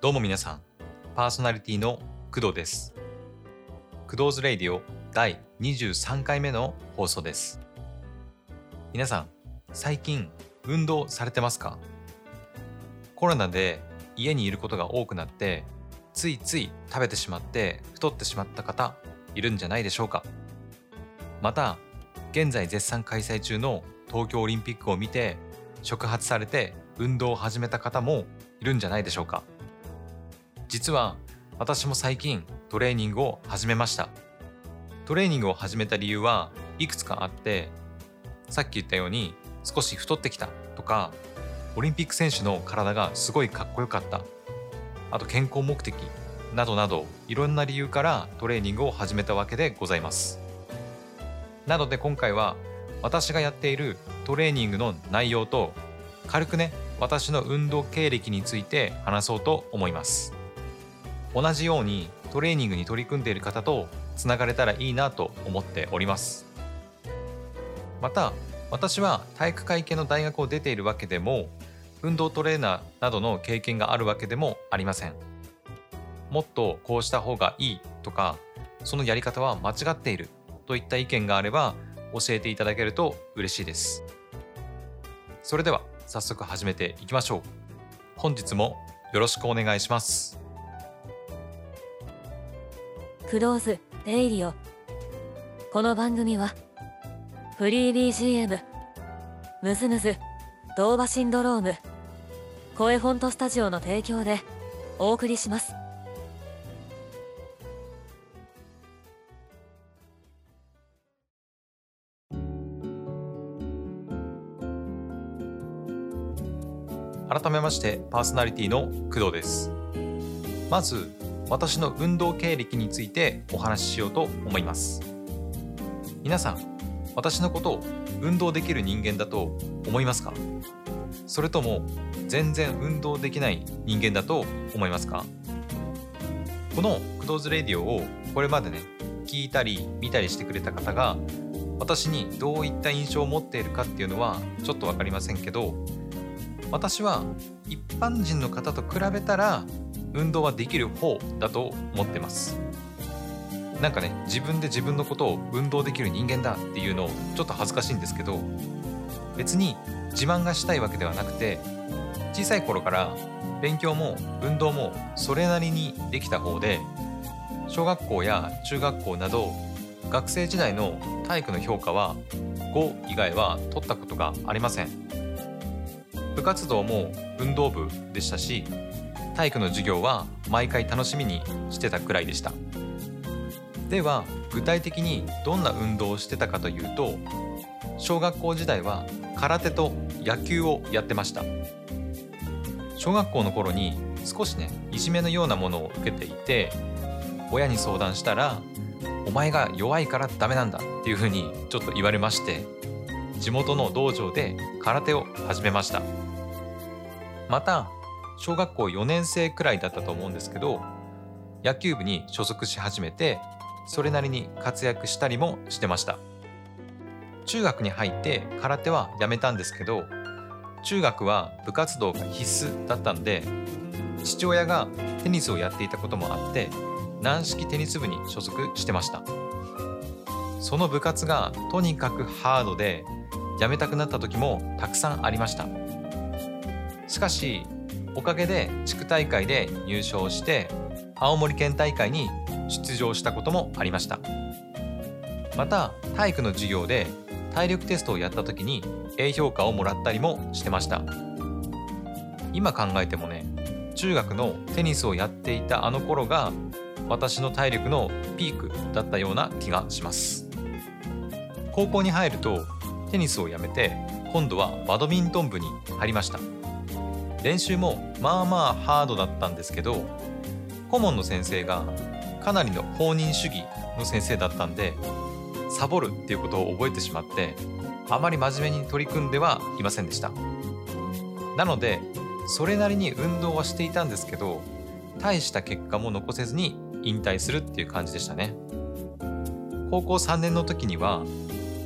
どうも皆さん、パーソナリティの工藤です。工藤ズレイディオ第23回目の放送です。皆さん、最近運動されてますか？コロナで家にいることが多くなって、ついつい食べてしまって太ってしまった方いるんじゃないでしょうか？また、現在絶賛開催中の東京オリンピックを見て触発されて運動を始めた方もいるんじゃないでしょうか？実は私も最近トレーニングを始めました。トレーニングを始めた理由はいくつかあってさっき言ったように少し太ってきたとかオリンピック選手の体がすごいかっこよかった。あと健康目的などなどいろんな理由からトレーニングを始めたわけでございます。なので今回は私がやっているトレーニングの内容と軽くね私の運動経歴について話そうと思います。同じようにトレーニングに取り組んでいる方とつながれたらいいなと思っております。また私は体育会系の大学を出ているわけでも運動トレーナーなどの経験があるわけでもありません。もっとこうした方がいいとかそのやり方は間違っているといった意見があれば教えていただけると嬉しいです。それでは早速始めていきましょう。本日もよろしくお願いします。クローズレイディオこの番組はフリー BGM ムズムズドーバシンドローム声フォントスタジオの提供でお送りします。改めましてパーソナリティの工藤です。まず私の運動経歴についてお話ししようと思います。皆さん私のことを運動できる人間だと思いますか？それとも全然運動できない人間だと思いますか？この「クドーズレディオ」をこれまでね聞いたり見たりしてくれた方が私にどういった印象を持っているかっていうのはちょっと分かりませんけど私は一般人の方と比べたら運動はできる方だと思ってます。なんかね自分で自分のことを運動できる人間だっていうのをちょっと恥ずかしいんですけど別に自慢がしたいわけではなくて小さい頃から勉強も運動もそれなりにできた方で小学校や中学校など学生時代の体育の評価は5以外は取ったことがありません。部活動も運動部でしたし体育の授業は毎回楽しみにしてたくらいでした。では具体的にどんな運動をしてたかというと小学校時代は空手と野球をやってました。小学校の頃に少しねいじめのようなものを受けていて親に相談したら「お前が弱いからダメなんだ」っていうふうにちょっと言われまして地元の道場で空手を始めました。また小学校4年生くらいだったと思うんですけど野球部に所属し始めてそれなりに活躍したりもしてました。中学に入って空手はやめたんですけど中学は部活動が必須だったんで父親がテニスをやっていたこともあって軟式テニス部に所属してました。その部活がとにかくハードで辞めたくなった時もたくさんありました。しかしおかげで地区大会で入賞して青森県大会に出場したこともありました。また体育の授業で体力テストをやった時に A 評価をもらったりもしてました。今考えてもね中学のテニスをやっていたあの頃が私の体力のピークだったような気がします。高校に入るとテニスをやめて今度はバドミントン部に入りました。練習もまあまあハードだったんですけど顧問の先生がかなりの放任主義の先生だったんでサボるっていうことを覚えてしまってあまり真面目に取り組んではいませんでした。なのでそれなりに運動はしていたんですけど大した結果も残せずに引退するっていう感じでしたね。高校3年の時には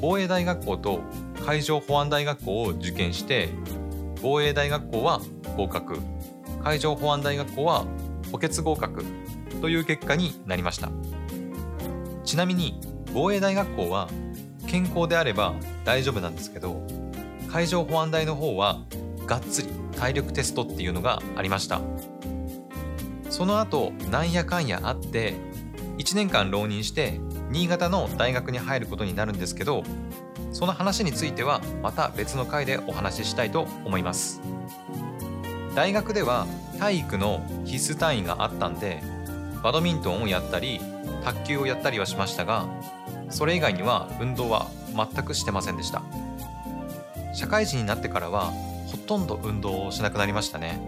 防衛大学校と海上保安大学校を受験して防衛大学校は合格。海上保安大学校は補欠合格という結果になりました。ちなみに防衛大学校は健康であれば大丈夫なんですけど海上保安大の方はがっつり体力テストっていうのがありました。その後なんやかんやあって1年間浪人して新潟の大学に入ることになるんですけどその話についてはまた別の回でお話ししたいと思います。大学では体育の必須単位があったんでバドミントンをやったり卓球をやったりはしましたがそれ以外には運動は全くしてませんでした。社会人になってからはほとんど運動をしなくなりましたね。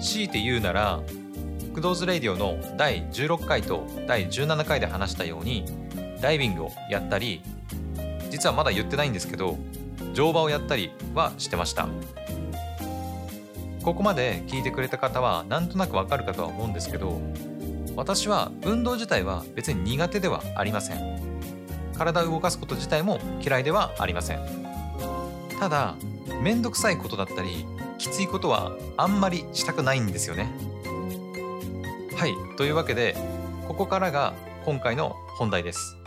強いて言うならクドーズレイディオの第16回と第17回で話したようにダイビングをやったり実はまだ言ってないんですけど乗馬をやったりはしてました。ここまで聞いてくれた方はなんとなくわかるかとは思うんですけど私は運動自体は別に苦手ではありません。体を動かすこと自体も嫌いではありません。ただめんどくさいことだったりきついことはあんまりしたくないんですよね。はいというわけでここからが今回の本題です。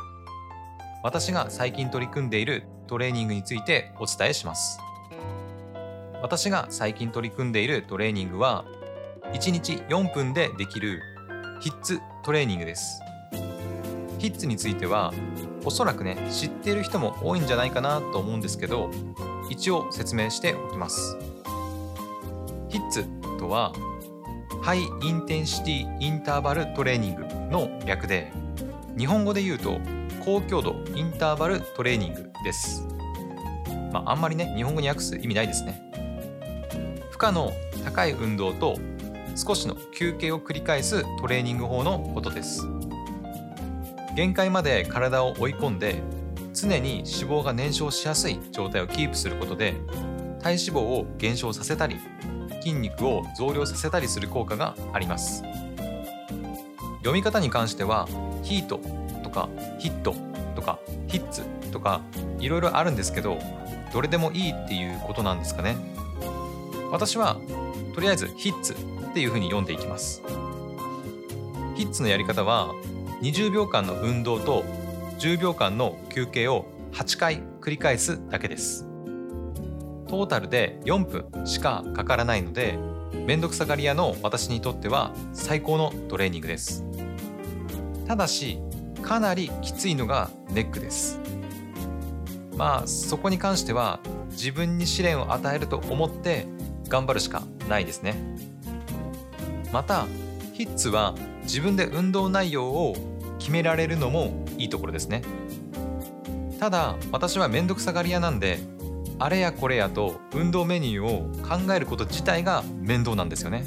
私が最近取り組んでいるトレーニングについてお伝えします。私が最近取り組んでいるトレーニングは1日4分でできるヒッツトレーニングです。ヒッツについてはおそらくね知っている人も多いんじゃないかなと思うんですけど一応説明しておきます。ヒッツとはハイインテンシティインターバルトレーニングの略で日本語で言うと高強度インターバルトレーニングです。まああんまりね日本語に訳す意味ないですね。負荷の高い運動と少しの休憩を繰り返すトレーニング法のことです。限界まで体を追い込んで常に脂肪が燃焼しやすい状態をキープすることで体脂肪を減少させたり筋肉を増量させたりする効果があります。読み方に関してはヒートかヒットとかヒッツとかいろいろあるんですけどどれでもいいっていうことなんですかね。私はとりあえずヒッツっていうふうに読んでいきます。ヒッツのやり方は20秒間の運動と10秒間の休憩を8回繰り返すだけです。トータルで4分しかかからないのでめんどくさがり屋の私にとっては最高のトレーニングです。ただしかなりきついのがネックです。まあそこに関しては自分に試練を与えると思って頑張るしかないですね。またヒッツは自分で運動内容を決められるのもいいところですね。ただ私はめんどくさがり屋なんであれやこれやと運動メニューを考えること自体が面倒なんですよね。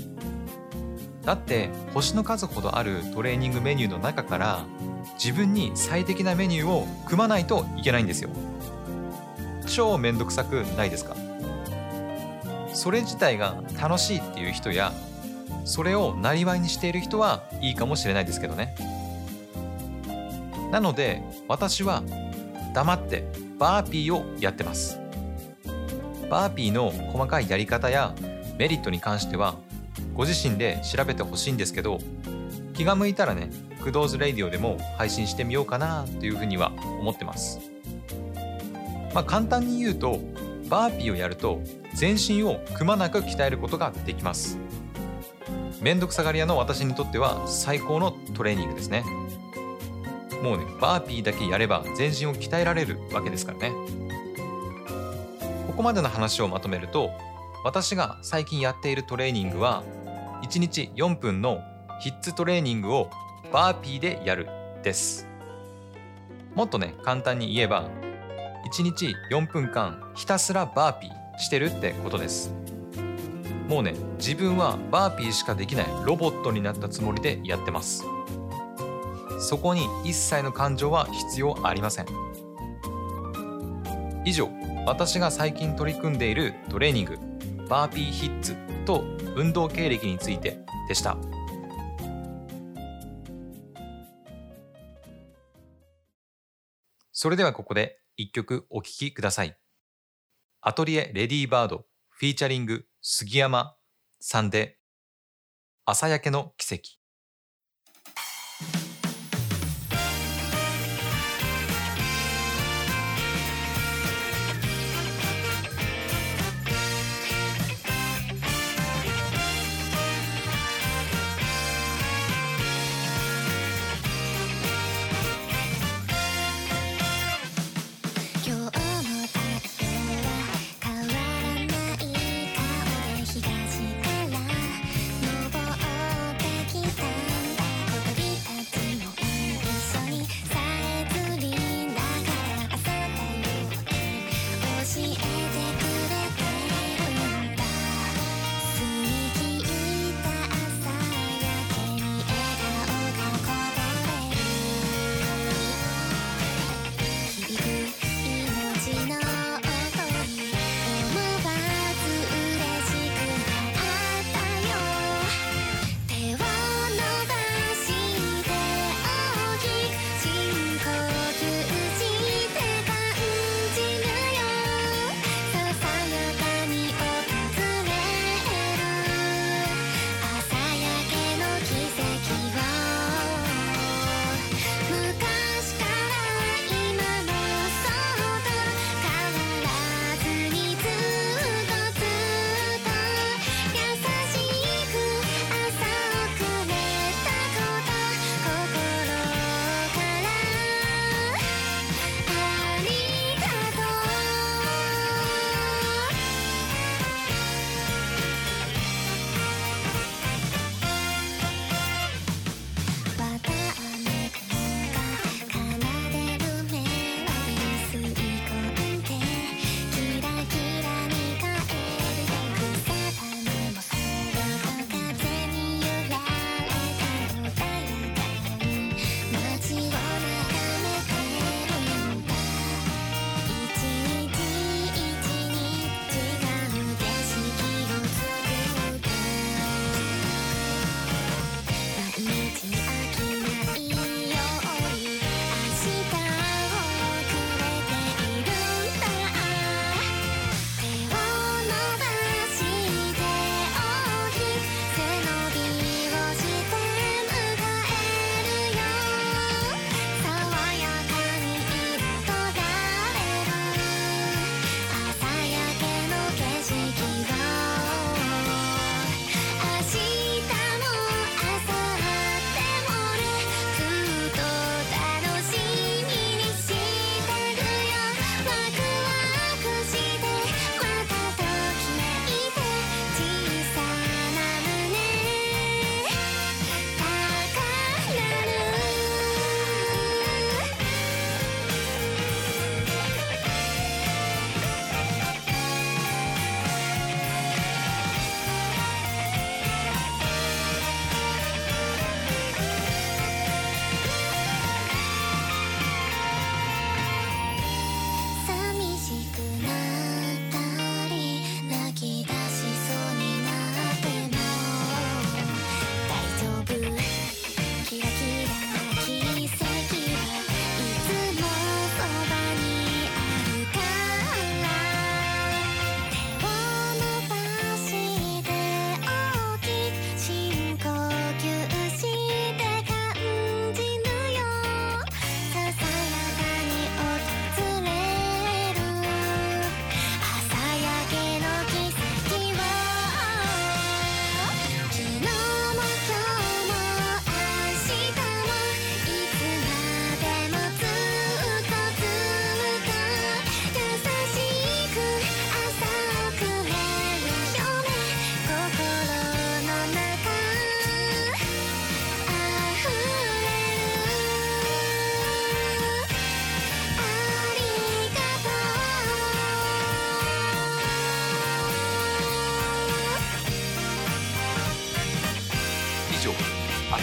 だって星の数ほどあるトレーニングメニューの中から自分に最適なメニューを組まないといけないんですよ。超めんどくさくないですか？それ自体が楽しいっていう人やそれをなりわいにしている人はいいかもしれないですけどね。なので私は黙ってバーピーをやってます。バーピーの細かいやり方やメリットに関してはご自身で調べてほしいんですけど気が向いたらねクドーズレイディオでも配信してみようかなというふうには思ってます。まあ簡単に言うとバーピーをやると全身をくまなく鍛えることができます。めんどくさがり屋の私にとっては最高のトレーニングですね。もうねバーピーだけやれば全身を鍛えられるわけですからね。ここまでの話をまとめると私が最近やっているトレーニングは1日4分の HIIT トレーニングをバーピーでやるです。もっとね簡単に言えば1日4分間ひたすらバーピーしてるってことです。もうね自分はバーピーしかできないロボットになったつもりでやってます。そこに一切の感情は必要ありません。以上私が最近取り組んでいるトレーニングバーピーヒッツと運動経歴についてでしたそれではここで一曲お聴きください。アトリエレディーバードフィーチャリング杉山さんで朝焼けの奇跡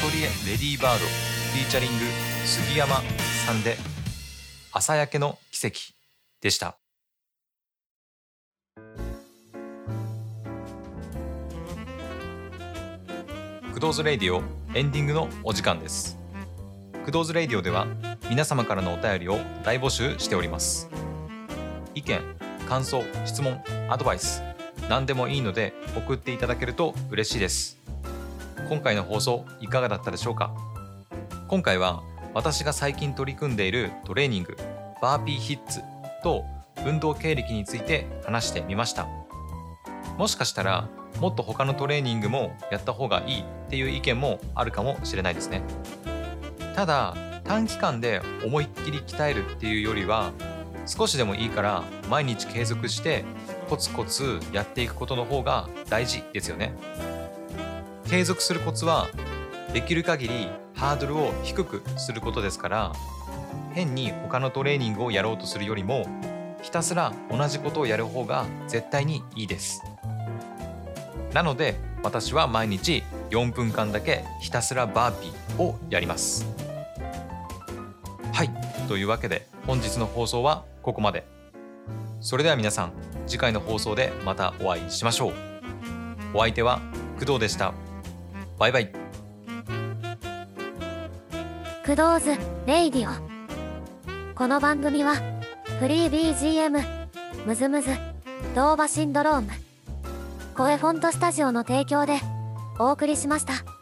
トリエレディーバード。フィーチャリング杉山さんで朝焼けの奇跡でした。クドーズレディオエンディングのお時間です。クドーズレディオでは皆様からのお便りを大募集しております。意見感想質問アドバイス何でもいいので送っていただけると嬉しいです。今回の放送いかがだったでしょうか？今回は私が最近取り組んでいるトレーニングバーピーヒッツと運動経歴について話してみました。もしかしたらもっと他のトレーニングもやった方がいいっていう意見もあるかもしれないですね。ただ短期間で思いっきり鍛えるっていうよりは少しでもいいから毎日継続してコツコツやっていくことの方が大事ですよね。継続するコツはできる限りハードルを低くすることですから変に他のトレーニングをやろうとするよりもひたすら同じことをやる方が絶対にいいです。なので私は毎日4分間だけひたすらバーピーをやります。はいというわけで本日の放送はここまで。それでは皆さん次回の放送でまたお会いしましょう。お相手は工藤でした。バイバイクドーズレイディオこの番組はフリー BGM ムズムズドーバシンドローム声フォントスタジオの提供でお送りしました。